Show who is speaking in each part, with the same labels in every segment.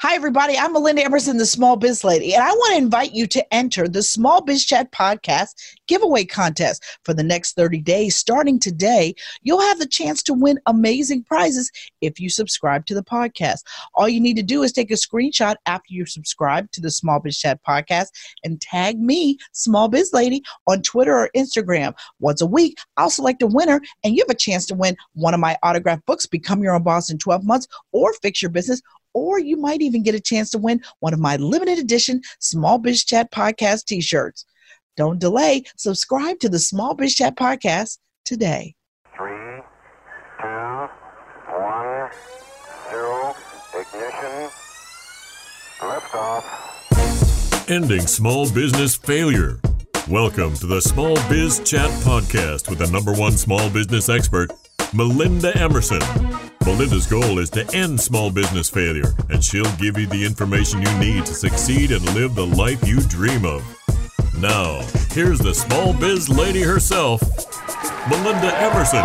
Speaker 1: Hi, everybody. I'm Melinda Emerson, the Small Biz Lady, and I want to invite you to enter the Small Biz Chat Podcast giveaway contest for the next 30 days. Starting today, you'll have the chance to win amazing prizes if you subscribe to the podcast. All you need to do is take a screenshot after you subscribe to the Small Biz Chat Podcast and tag me, Small Biz Lady, on Twitter or Instagram. Once a week, I'll select a winner, and you have a chance to win one of my autographed books, Become Your Own Boss in 12 Months, or Fix Your Business or you might even get a chance to win one of my limited edition Small Biz Chat podcast t shirts. Don't delay. Subscribe to the Small Biz Chat podcast today.
Speaker 2: Three, two, one, zero, ignition, liftoff.
Speaker 3: Ending small business failure. Welcome to the Small Biz Chat podcast with the number one small business expert, Melinda Emerson. Melinda's goal is to end small business failure, and she'll give you the information you need to succeed and live the life you dream of. Now, here's the small biz lady herself, Melinda Emerson.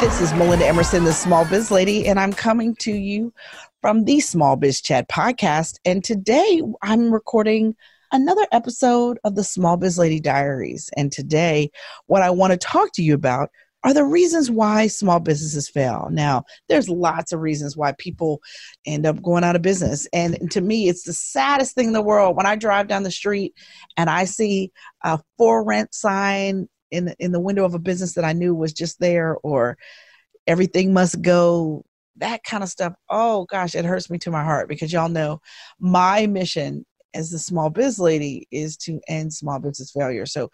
Speaker 1: This is Melinda Emerson, the Small Biz Lady, and I'm coming to you from the Small Biz Chat podcast. And today I'm recording another episode of the Small Biz Lady Diaries. And today, what I want to talk to you about are the reasons why small businesses fail. Now, there's lots of reasons why people end up going out of business. And to me, it's the saddest thing in the world when I drive down the street and I see a for rent sign in in the window of a business that I knew was just there or everything must go that kind of stuff. Oh gosh, it hurts me to my heart because y'all know my mission as the small biz lady is to end small business failure. So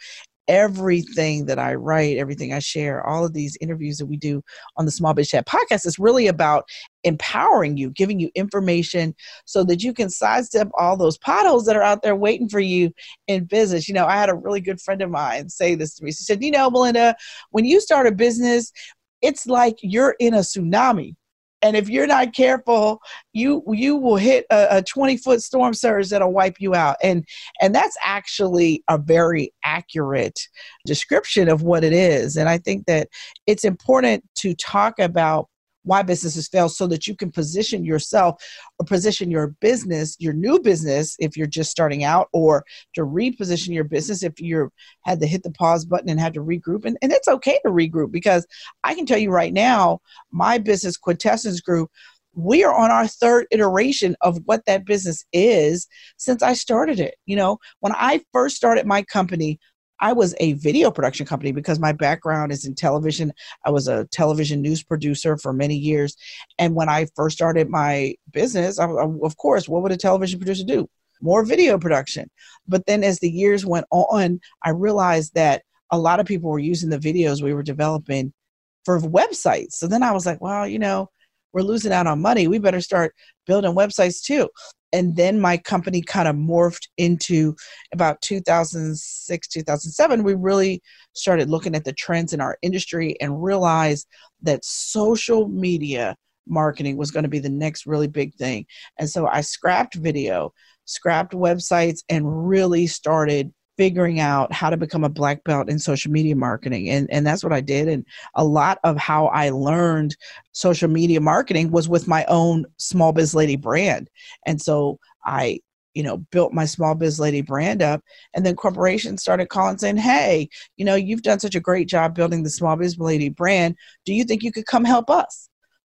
Speaker 1: everything that I write, everything I share, all of these interviews that we do on the Small Biz Chat podcast is really about empowering you, giving you information so that you can sidestep all those potholes that are out there waiting for you in business. You know, I had a really good friend of mine say this to me. She said, You know, Melinda, when you start a business, it's like you're in a tsunami and if you're not careful you you will hit a, 20 foot storm surge that'll wipe you out. And and that's actually a very accurate description of what it is. And i think that it's important to talk about why businesses fail so that you can position yourself or position your business your new business if you're just starting out or to reposition your business if you had to hit the pause button and had to regroup and, and it's okay to regroup because i can tell you right now my business quintessence group we are on our third iteration of what that business is since I started it. You know, when I first started my company, I was a video production company because my background is in television. I was a television news producer for many years. And when I first started my business, I, I, of course, what would a television producer do? More video production. But then as the years went on, I realized that a lot of people were using the videos we were developing for websites. So then I was like, well, you know, we're losing out on money. We better start building websites too and then my company kind of morphed into about 2006 2007 we really started looking at the trends in our industry and realized that social media marketing was going to be the next really big thing and so i scrapped video scrapped websites and really started figuring out how to become a black belt in social media marketing and and that's what I did and a lot of how I learned social media marketing was with my own small biz lady brand and so I you know built my small biz lady brand up and then corporations started calling saying hey you know you've done such a great job building the small biz lady brand do you think you could come help us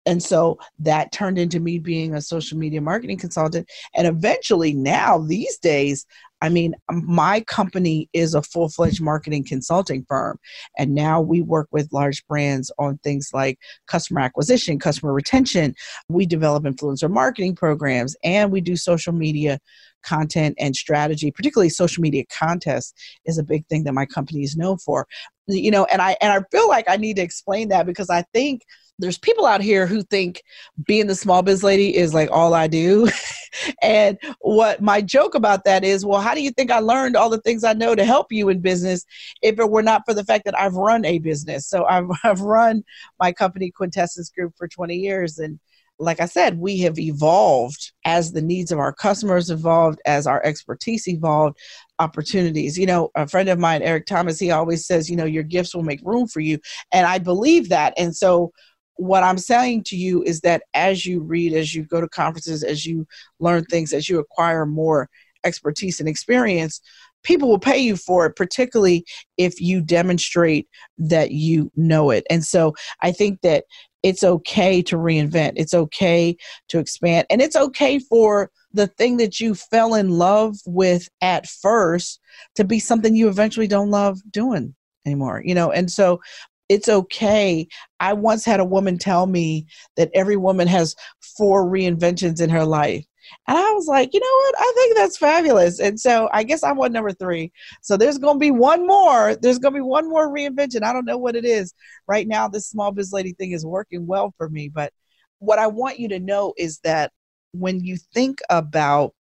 Speaker 1: and so that turned into me being a social media marketing consultant. And eventually, now these days, I mean, my company is a full fledged marketing consulting firm. And now we work with large brands on things like customer acquisition, customer retention. We develop influencer marketing programs, and we do social media content and strategy particularly social media contests is a big thing that my company is known for you know and i and i feel like i need to explain that because i think there's people out here who think being the small biz lady is like all I do. and what my joke about that is, well, how do you think I learned all the things I know to help you in business if it were not for the fact that I've run a business? So I've, I've run my company Quintessence Group for 20 years. And like I said, we have evolved as the needs of our customers evolved, as our expertise evolved, opportunities. You know, a friend of mine, Eric Thomas, he always says, you know, your gifts will make room for you. And I believe that. And so what I'm saying to you is that as you read, as you go to conferences, as you learn things, as you acquire more expertise and experience, people will pay you for it, particularly if you demonstrate that you know it. And so I think that it's okay to reinvent, it's okay to expand, and it's okay for the thing that you fell in love with at first to be something you eventually don't love doing anymore you know and so it's okay. I once had a woman tell me that every woman has four reinventions in her life. And I was like, you know what? I think that's fabulous. And so I guess I'm on number three. So there's going to be one more. There's going to be one more reinvention. I don't know what it is. Right now, this small biz lady thing is working well for me. But what I want you to know is that when you think about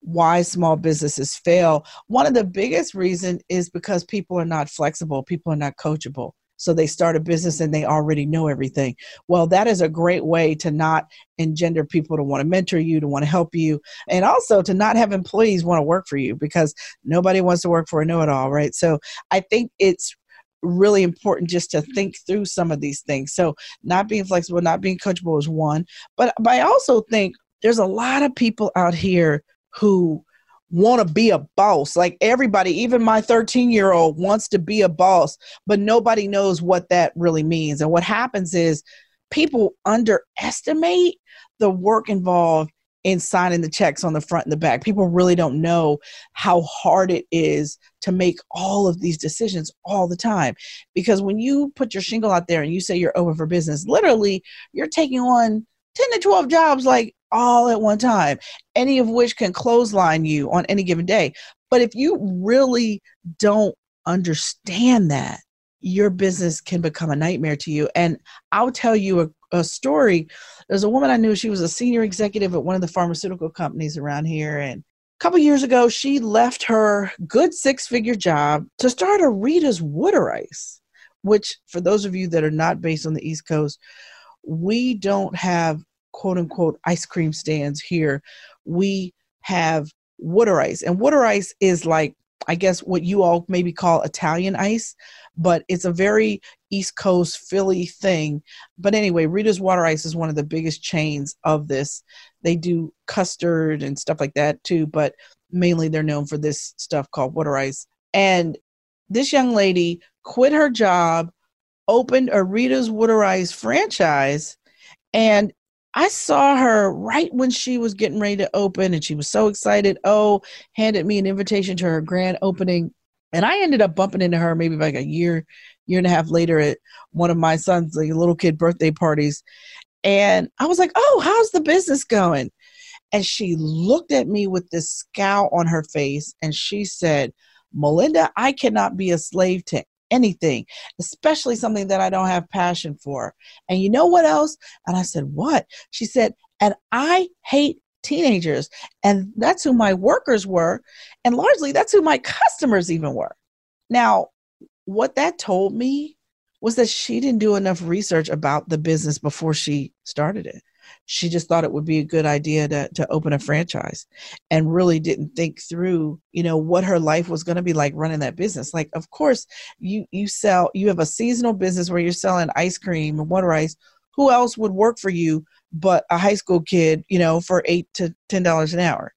Speaker 1: why small businesses fail, one of the biggest reason is because people are not flexible. People are not coachable so they start a business and they already know everything. Well, that is a great way to not engender people to want to mentor you, to want to help you, and also to not have employees want to work for you because nobody wants to work for a know it all, right? So I think it's really important just to think through some of these things. So not being flexible, not being coachable is one, but, but I also think there's a lot of people out here who want to be a boss. Like everybody, even my 13 year old wants to be a boss, but nobody knows what that really means. And what happens is people underestimate the work involved in signing the checks on the front and the back. People really don't know how hard it is to make all of these decisions all the time. Because when you put your shingle out there and you say you're open for business, literally you're taking on 10 to 12 jobs like all at one time, any of which can clothesline you on any given day. But if you really don't understand that, your business can become a nightmare to you. And I'll tell you a, a story. There's a woman I knew, she was a senior executive at one of the pharmaceutical companies around here. And a couple years ago, she left her good six figure job to start a Rita's Water Ice, which, for those of you that are not based on the East Coast, we don't have quote unquote ice cream stands here, we have water ice. And water ice is like, I guess, what you all maybe call Italian ice, but it's a very East Coast Philly thing. But anyway, Rita's Water Ice is one of the biggest chains of this. They do custard and stuff like that too, but mainly they're known for this stuff called water ice. And this young lady quit her job, opened a Rita's Water Ice franchise, and I saw her right when she was getting ready to open and she was so excited. Oh, handed me an invitation to her grand opening. And I ended up bumping into her maybe like a year, year and a half later at one of my son's like, little kid birthday parties. And I was like, Oh, how's the business going? And she looked at me with this scowl on her face and she said, Melinda, I cannot be a slave to anything, especially something that I don't have passion for. And you know what else? And I said, What? She said, And I hate teenagers. And that's who my workers were. And largely, that's who my customers even were. Now, what that told me was that she didn't do enough research about the business before she started it she just thought it would be a good idea to, to open a franchise and really didn't think through you know what her life was going to be like running that business. Like of course you you sell you have a seasonal business where you're selling ice cream and water ice. Who else would work for you but a high school kid you know for eight to ten dollars an hour?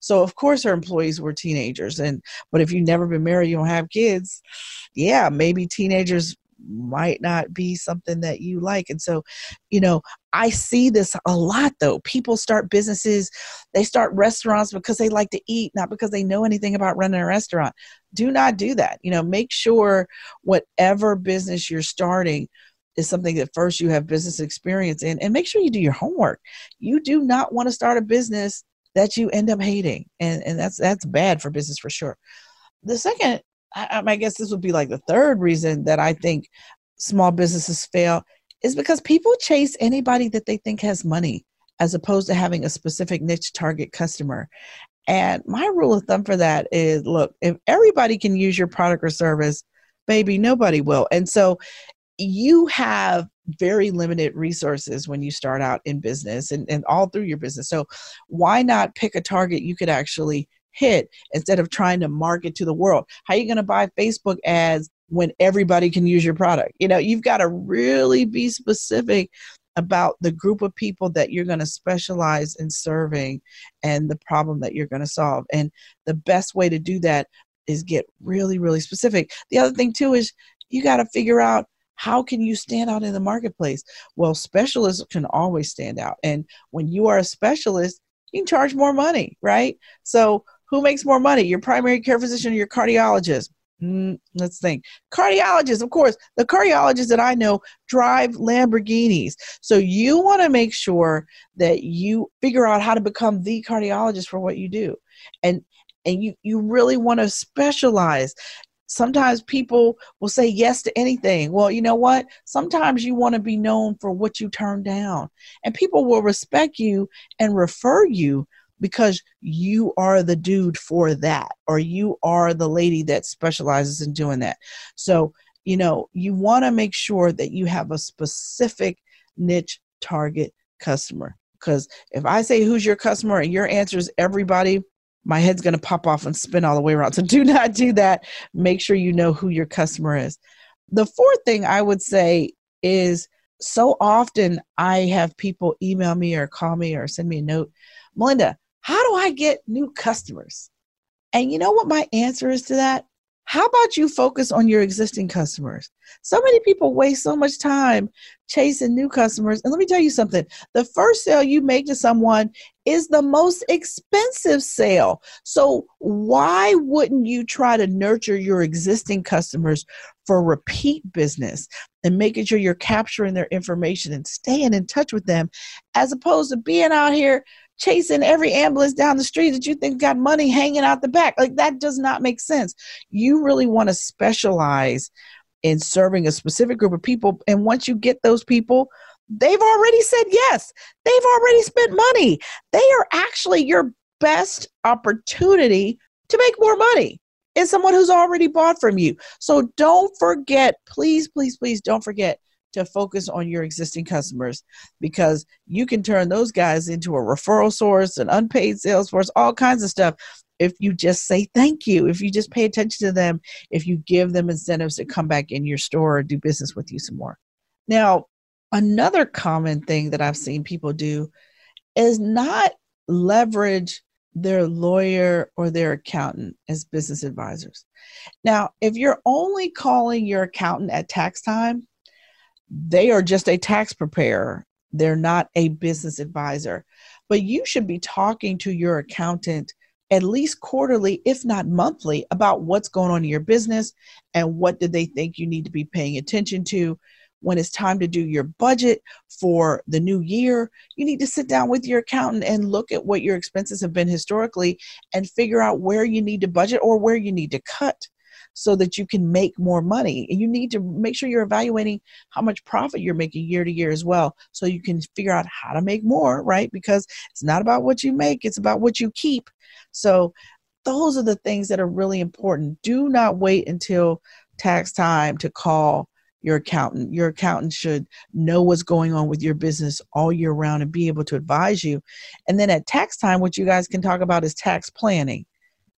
Speaker 1: So of course her employees were teenagers and but if you've never been married you don't have kids yeah maybe teenagers might not be something that you like. And so, you know, I see this a lot though. People start businesses, they start restaurants because they like to eat, not because they know anything about running a restaurant. Do not do that. You know, make sure whatever business you're starting is something that first you have business experience in and make sure you do your homework. You do not want to start a business that you end up hating. And and that's that's bad for business for sure. The second I, I guess this would be like the third reason that I think small businesses fail is because people chase anybody that they think has money as opposed to having a specific niche target customer. And my rule of thumb for that is look, if everybody can use your product or service, baby, nobody will. And so you have very limited resources when you start out in business and, and all through your business. So why not pick a target you could actually hit instead of trying to market to the world. How are you going to buy Facebook ads when everybody can use your product? You know, you've got to really be specific about the group of people that you're going to specialize in serving and the problem that you're going to solve. And the best way to do that is get really, really specific. The other thing, too, is you got to figure out how can you stand out in the marketplace? Well, specialists can always stand out. And when you are a specialist, you can charge more money, right? So, who makes more money? Your primary care physician or your cardiologist? Mm, let's think. Cardiologists, of course, the cardiologists that I know drive Lamborghinis. So you want to make sure that you figure out how to become the cardiologist for what you do. And and you you really want to specialize sometimes people will say yes to anything. Well, you know what? Sometimes you want to be known for what you turn down, and people will respect you and refer you because you are the dude for that, or you are the lady that specializes in doing that. So, you know, you want to make sure that you have a specific niche target customer. Because if I say who's your customer and your answer is everybody, my head's going to pop off and spin all the way around. So do not do that. Make sure you know who your customer is. The fourth thing I would say is so often I have people email me or call me or send me a note, Melinda, how do I get new customers? And you know what my answer is to that? How about you focus on your existing customers? So many people waste so much time chasing new customers. And let me tell you something the first sale you make to someone is the most expensive sale. So, why wouldn't you try to nurture your existing customers for repeat business and making sure you're capturing their information and staying in touch with them as opposed to being out here chasing every ambulance down the street that you think got money hanging out the back. Like that does not make sense. You really want to specialize in serving a specific group of people. And once you get those people, they've already said yes. They've already spent money. They are actually your best opportunity to make more money is someone who's already bought from you. So don't forget, please, please, please don't forget to focus on your existing customers because you can turn those guys into a referral source, an unpaid sales force, all kinds of stuff. If you just say thank you, if you just pay attention to them, if you give them incentives to come back in your store or do business with you some more. Now, another common thing that I've seen people do is not leverage their lawyer or their accountant as business advisors. Now, if you're only calling your accountant at tax time, they are just a tax preparer. They're not a business advisor. But you should be talking to your accountant at least quarterly, if not monthly, about what's going on in your business and what do they think you need to be paying attention to. When it's time to do your budget for the new year, you need to sit down with your accountant and look at what your expenses have been historically and figure out where you need to budget or where you need to cut so that you can make more money. And you need to make sure you're evaluating how much profit you're making year to year as well, so you can figure out how to make more, right? Because it's not about what you make, it's about what you keep. So those are the things that are really important. Do not wait until tax time to call your accountant. Your accountant should know what's going on with your business all year round and be able to advise you. And then at tax time, what you guys can talk about is tax planning.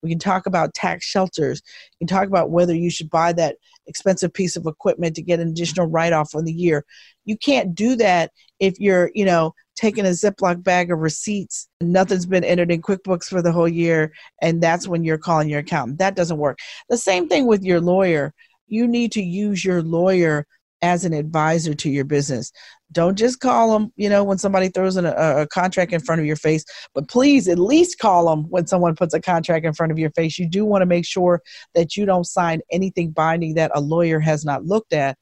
Speaker 1: We can talk about tax shelters. We can talk about whether you should buy that expensive piece of equipment to get an additional write off on the year. You can't do that if you're, you know, taking a Ziploc bag of receipts, nothing's been entered in QuickBooks for the whole year, and that's when you're calling your accountant. That doesn't work. The same thing with your lawyer. You need to use your lawyer as an advisor to your business. Don't just call them, you know, when somebody throws in a, a, contract in front of your face, but please at least call them when someone puts a contract in front of your face. You do want to make sure that you don't sign anything binding that a lawyer has not looked at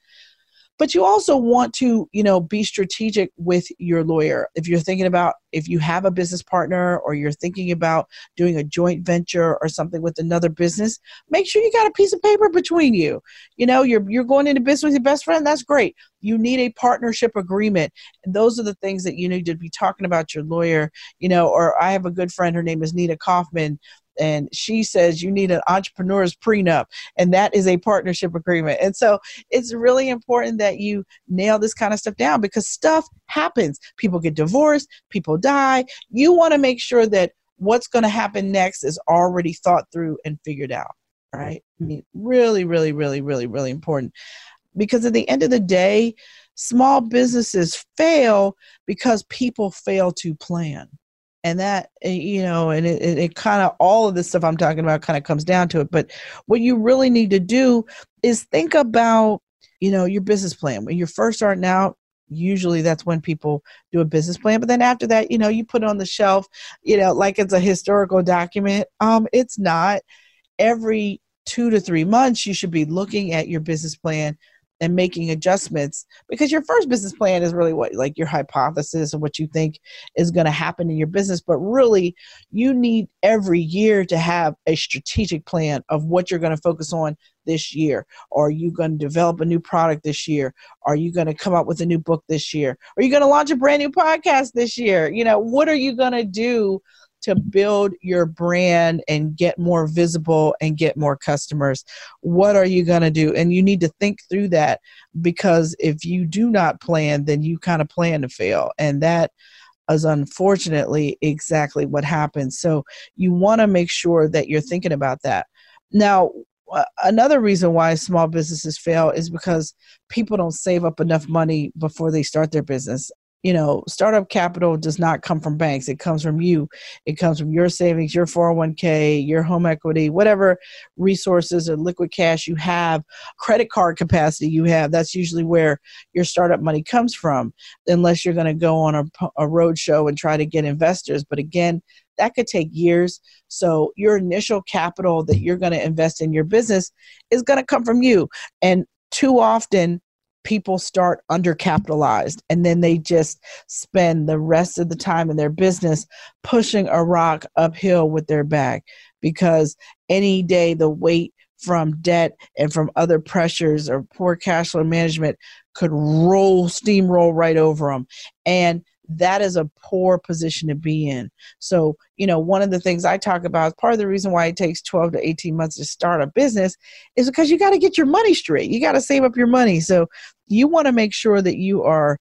Speaker 1: but you also want to you know be strategic with your lawyer. If you're thinking about if you have a business partner or you're thinking about doing a joint venture or something with another business make sure you got a piece of paper between you. You know you're you're going into business with your best friend that's great. You need a partnership agreement. And those are the things that you need to be talking about your lawyer. You know or i have a good friend her name is nina kaufman and she says you need an entrepreneur's prenup and that is a partnership agreement. And so it's really important that you nail this kind of stuff down because stuff happens. People get divorced people die. You want to make sure that what's going to happen next is already thought through and figured out right? I mean really really really really really important. Because at the end of the day small businesses fail because people fail to plan and that eh, you know and it, it, it kind of all of this stuff i'm talking about kind of comes down to it. But what you really need to do is think about you know your business plan. When you're first starting out usually that's when people do a business plan. But then after that you know you put it on the shelf you know like it's a historical document. Um it's not. Every two to three months you should be looking at your business plan and making adjustments because your first business plan is really what like your hypothesis of what you think is going to happen in your business but really you need every year to have a strategic plan of what you're going to focus on this year. Are you going to develop a new product this year? Are you going to come up with a new book this year? Are you going to launch a brand new podcast this year? You know what are you going to do to build your brand and get more visible and get more customers? What are you going to do? And you need to think through that because if you do not plan, then you kind of plan to fail. And that is unfortunately exactly what happens. So you want to make sure that you're thinking about that. Now, uh, another reason why small businesses fail is because people don't save up enough money before they start their business you know, startup capital does not come from banks. It comes from you. It comes from your savings, your 401k, your home equity, whatever resources or liquid cash you have, credit card capacity you have. That's usually where your startup money comes from, unless you're going to go on a, a road show and try to get investors. But again, that could take years. So your initial capital that you're going to invest in your business is going to come from you. And too often people start undercapitalized and then they just spend the rest of the time in their business pushing a rock uphill with their back because any day the weight from debt and from other pressures or poor cash flow management could roll steamroll right over them and that is a poor position to be in. So, you know, one of the things I talk about, is part of the reason why it takes 12 to 18 months to start a business is because you got to get your money straight. You got to save up your money. So, you want to make sure that you are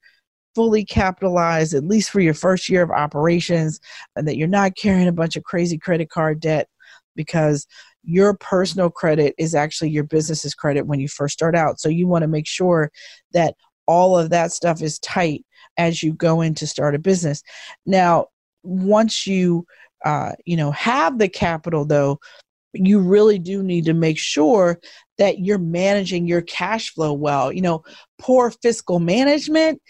Speaker 1: fully capitalized, at least for your first year of operations, and that you're not carrying a bunch of crazy credit card debt because your personal credit is actually your business's credit when you first start out. So, you want to make sure that all of that stuff is tight as you go in to start a business. Now, once you uh, you know have the capital though you really do need to make sure that you're managing your cash flow well. You know poor fiscal management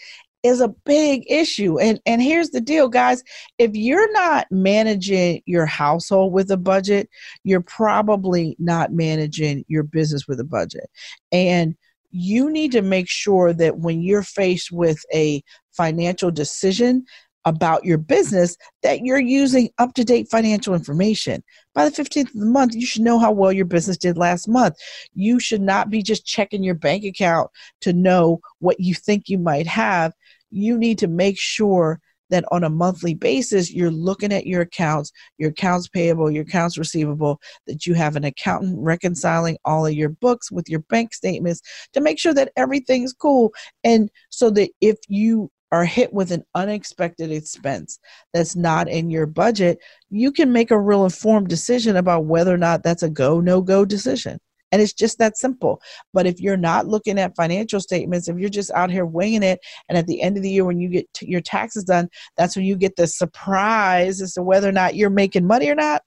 Speaker 1: is a big issue. And and here's the deal guys. If you're not managing your household with a budget you're probably not managing your business with a budget. And you need to make sure that when you're faced with a financial decision about your business that you're using up to date financial information. By the 15th of the month, you should know how well your business did last month. You should not be just checking your bank account to know what you think you might have. You need to make sure that on a monthly basis, you're looking at your accounts, your accounts payable, your accounts receivable, that you have an accountant reconciling all of your books with your bank statements to make sure that everything's cool. And so that if you are hit with an unexpected expense that's not in your budget, you can make a real informed decision about whether or not that's a go, no go decision. And it's just that simple. But if you're not looking at financial statements, if you're just out here winging it, and at the end of the year when you get your taxes done, that's when you get the surprise as to whether or not you're making money or not,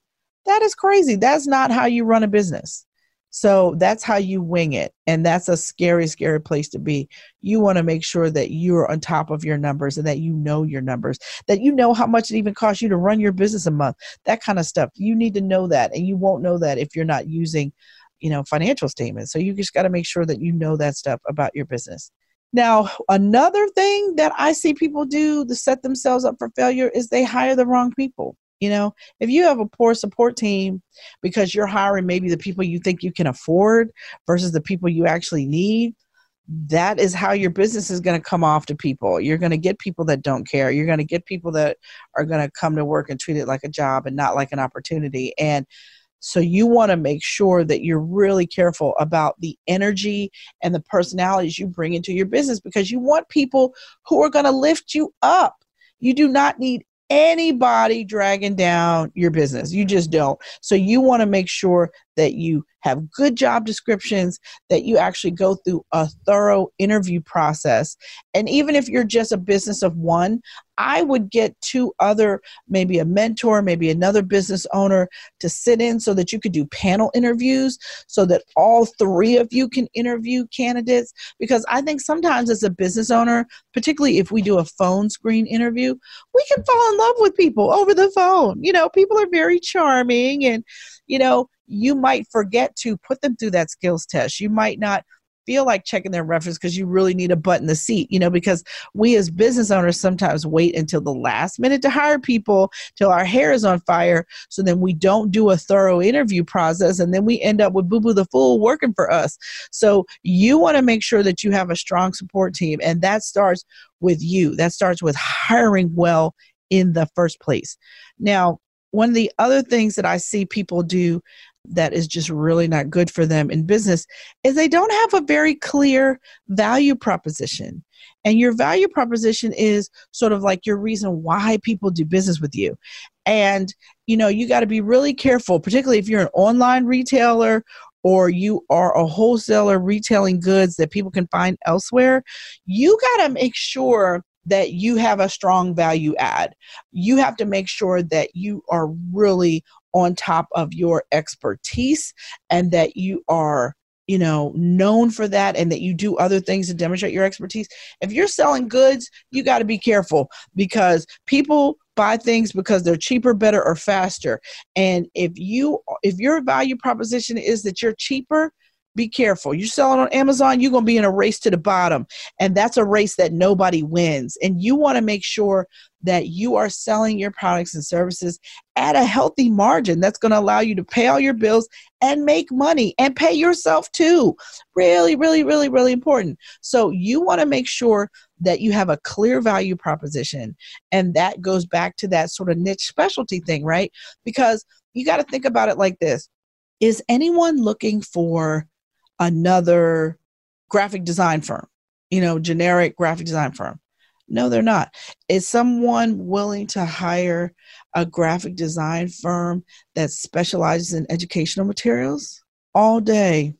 Speaker 1: that is crazy. That's not how you run a business. So that's how you wing it. And that's a scary, scary place to be. You want to make sure that you're on top of your numbers and that you know your numbers, that you know how much it even costs you to run your business a month, that kind of stuff. You need to know that. And you won't know that if you're not using you know financial statements so you just got to make sure that you know that stuff about your business now another thing that i see people do to set themselves up for failure is they hire the wrong people you know if you have a poor support team because you're hiring maybe the people you think you can afford versus the people you actually need that is how your business is going to come off to people. You're going to get people that don't care. You're going to get people that are going to come to work and treat it like a job and not like an opportunity. And so you want to make sure that you're really careful about the energy and the personalities you bring into your business because you want people who are going to lift you up. You do not need anybody dragging down your business. You just don't. So you want to make sure that you have good job descriptions, that you actually go through a thorough interview process. And even if you're just a business of one, I would get two other, maybe a mentor, maybe another business owner to sit in so that you could do panel interviews so that all three of you can interview candidates. Because I think sometimes as a business owner, particularly if we do a phone screen interview, we can fall in love with people over the phone. You know, people are very charming and, you know, you might forget to put them through that skills test. You might not feel like checking their reference because you really need a butt in the seat, you know, because we as business owners sometimes wait until the last minute to hire people till our hair is on fire. So then we don't do a thorough interview process and then we end up with Boo Boo the Fool working for us. So you want to make sure that you have a strong support team and that starts with you. That starts with hiring well in the first place. Now, one of the other things that I see people do that is just really not good for them in business is they don't have a very clear value proposition. And your value proposition is sort of like your reason why people do business with you. And, you know, you got to be really careful, particularly if you're an online retailer or you are a wholesaler retailing goods that people can find elsewhere. You got to make sure that you have a strong value add. You have to make sure that you are really on top of your expertise and that you are you know known for that and that you do other things to demonstrate your expertise if you're selling goods you got to be careful because people buy things because they're cheaper better or faster and if you if your value proposition is that you're cheaper be careful. You're selling on Amazon, you're going to be in a race to the bottom. And that's a race that nobody wins. And you want to make sure that you are selling your products and services at a healthy margin that's going to allow you to pay all your bills and make money and pay yourself too. Really, really, really, really important. So you want to make sure that you have a clear value proposition. And that goes back to that sort of niche specialty thing, right? Because you got to think about it like this Is anyone looking for another graphic design firm, you know, generic graphic design firm. No, they're not. Is someone willing to hire a graphic design firm that specializes in educational materials all day?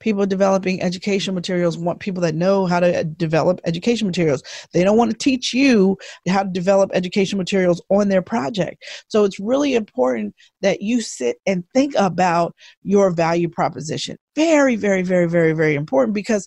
Speaker 1: People developing educational materials want people that know how to develop education materials. They don't want to teach you how to develop education materials on their project. So it's really important that you sit and think about your value proposition. Very, very, very, very, very important because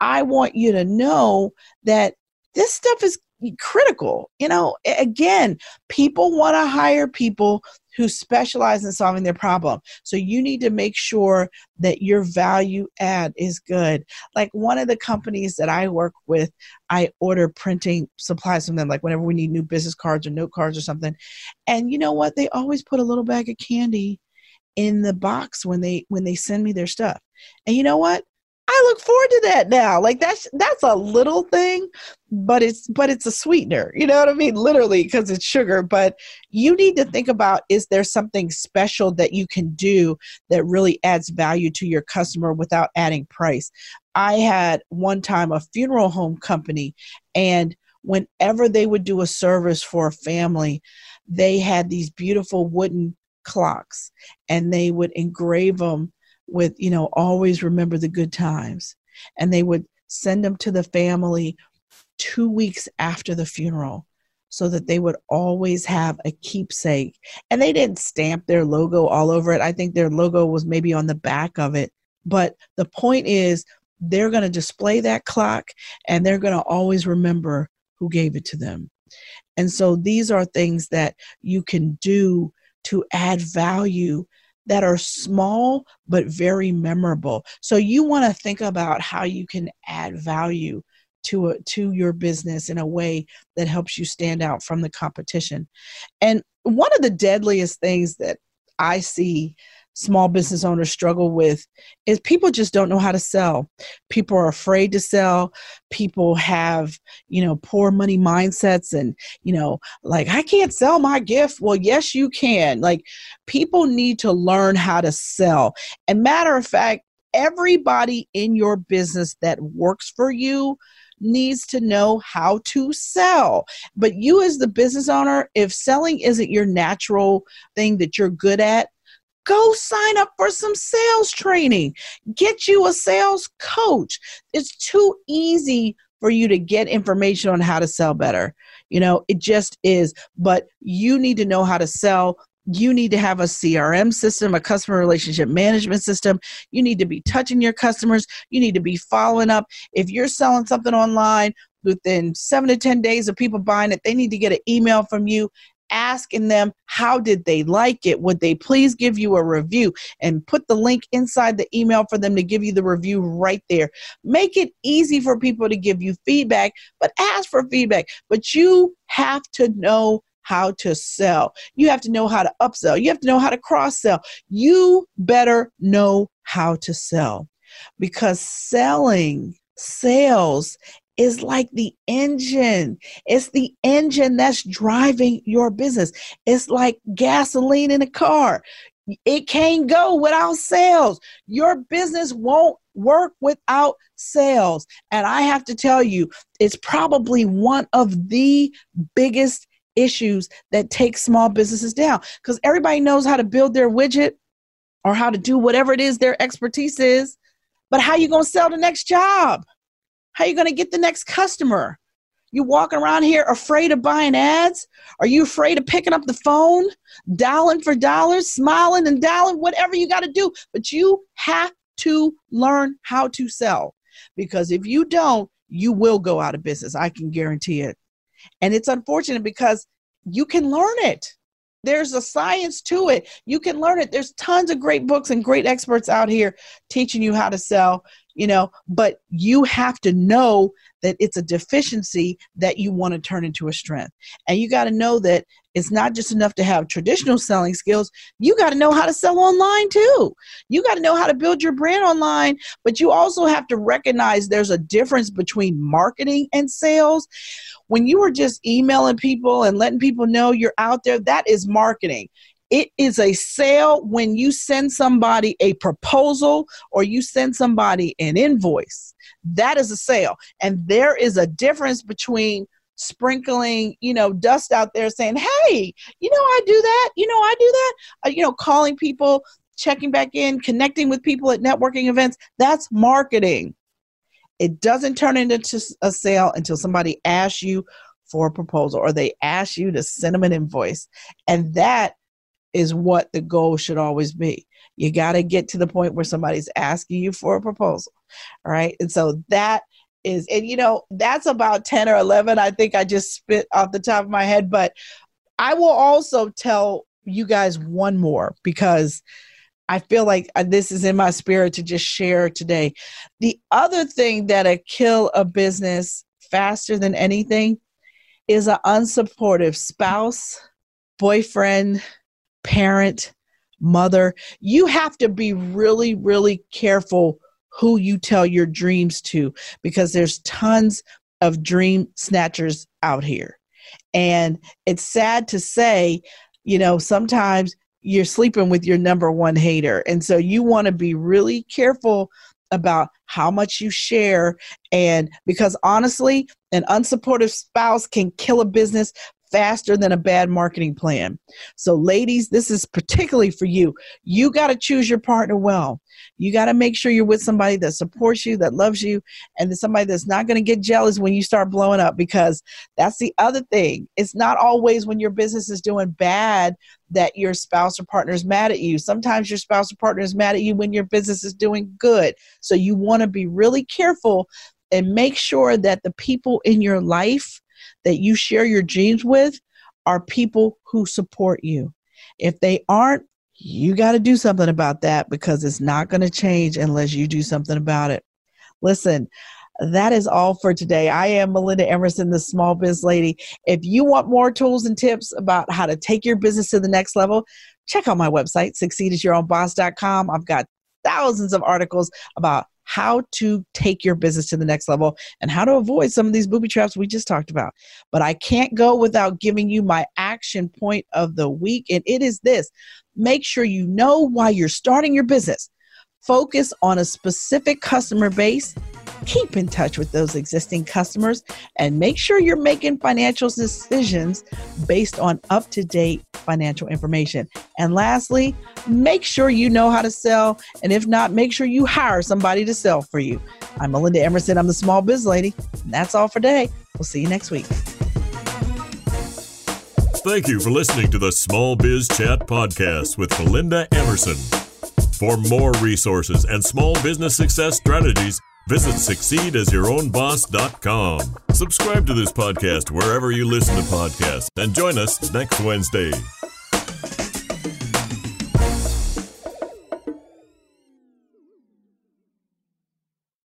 Speaker 1: I want you to know that this stuff is critical. You know, again, people want to hire people who specialize in solving their problem. So you need to make sure that your value add is good. Like one of the companies that I work with, I order printing supplies from them, like whenever we need new business cards or note cards or something. And you know what? They always put a little bag of candy in the box when they when they send me their stuff. And you know what? I look forward to that now. Like that's that's a little thing, but it's but it's a sweetener. You know what I mean? Literally because it's sugar, but you need to think about is there something special that you can do that really adds value to your customer without adding price. I had one time a funeral home company and whenever they would do a service for a family, they had these beautiful wooden clocks and they would engrave them with, you know, always remember the good times. And they would send them to the family two weeks after the funeral so that they would always have a keepsake. And they didn't stamp their logo all over it. I think their logo was maybe on the back of it. But the point is, they're going to display that clock and they're going to always remember who gave it to them. And so these are things that you can do to add value that are small but very memorable. So you want to think about how you can add value to a, to your business in a way that helps you stand out from the competition. And one of the deadliest things that I see small business owners struggle with is people just don't know how to sell. People are afraid to sell. People have, you know, poor money mindsets and, you know, like, I can't sell my gift. Well, yes, you can. Like, people need to learn how to sell. And matter of fact, everybody in your business that works for you needs to know how to sell. But you, as the business owner, if selling isn't your natural thing that you're good at, go sign up for some sales training. Get you a sales coach. It's too easy for you to get information on how to sell better. You know, it just is. But you need to know how to sell. You need to have a CRM system, a customer relationship management system. You need to be touching your customers. You need to be following up. If you're selling something online, within seven to 10 days of people buying it, they need to get an email from you asking them how did they like it would they please give you a review and put the link inside the email for them to give you the review right there. Make it easy for people to give you feedback but ask for feedback. But you have to know how to sell. You have to know how to upsell. You have to know how to cross sell you better know how to sell because selling sales is like the engine. It's the engine that's driving your business. It's like gasoline in a car. It can't go without sales. Your business won't work without sales. And I have to tell you, it's probably one of the biggest issues that take small businesses down because everybody knows how to build their widget or how to do whatever it is their expertise is. But how you going to sell the next job? How are you going to get the next customer? You walking around here afraid of buying ads? Are you afraid of picking up the phone, dialing for dollars, smiling and dialing, whatever you got to do? But you have to learn how to sell because if you don't, you will go out of business. I can guarantee it. And it's unfortunate because you can learn it. There's a science to it. You can learn it. There's tons of great books and great experts out here teaching you how to sell you know, but you have to know that it's a deficiency that you want to turn into a strength. And you got to know that it's not just enough to have traditional selling skills. You got to know how to sell online too. You got to know how to build your brand online, but you also have to recognize there's a difference between marketing and sales. When you are just emailing people and letting people know you're out there, that is marketing. It is a sale when you send somebody a proposal or you send somebody an invoice. That is a sale. And there is a difference between sprinkling, you know, dust out there saying, hey, you know, I do that. You know, I do that. Uh, you know, calling people, checking back in, connecting with people at networking events. That's marketing. It doesn't turn into a sale until somebody asks you for a proposal or they ask you to send them an invoice. And that is what the goal should always be. You got to get to the point where somebody's asking you for a proposal. All right. And so that is, and you know, that's about 10 or 11. I think I just spit off the top of my head, but I will also tell you guys one more because I feel like uh, this is in my spirit to just share today. The other thing that'll kill a business faster than anything is an unsupportive spouse, boyfriend, parent, mother, you have to be really, really careful who you tell your dreams to because there's tons of dream snatchers out here. And it's sad to say, you know, sometimes you're sleeping with your number one hater. And so you want to be really careful about how much you share. And because honestly, an unsupportive spouse can kill a business faster than a bad marketing plan. So, ladies, this is particularly for you. You got to choose your partner well. You got to make sure you're with somebody that supports you, that loves you, and somebody that's not going to get jealous when you start blowing up because that's the other thing. It's not always when your business is doing bad that your spouse or partner is mad at you. Sometimes your spouse or partner is mad at you when your business is doing good. So, you want to be really careful and make sure that the people in your life that you share your dreams with are people who support you. If they aren't, you got to do something about that because it's not going to change unless you do something about it. Listen, that is all for today. I am Melinda Emerson, the small biz lady. If you want more tools and tips about how to take your business to the next level, check out my website, succeedasyourownboss.com. I've got thousands of articles about how to take your business to the next level and how to avoid some of these booby traps we just talked about. But I can't go without giving you my action point of the week, and it is this make sure you know why you're starting your business. Focus on a specific customer base keep in touch with those existing customers and make sure you're making financial decisions based on up to date financial information. And lastly, make sure you know how to sell. And if not, make sure you hire somebody to sell for you. I'm Melinda Emerson. I'm the small biz lady. And that's all for today. We'll see you next week.
Speaker 3: Thank you for listening to the Small Biz Chat podcast with Melinda Emerson. For more resources and small business success strategies, visit succeedasyourownboss.com. Subscribe to this podcast wherever you listen to podcasts and join us next Wednesday.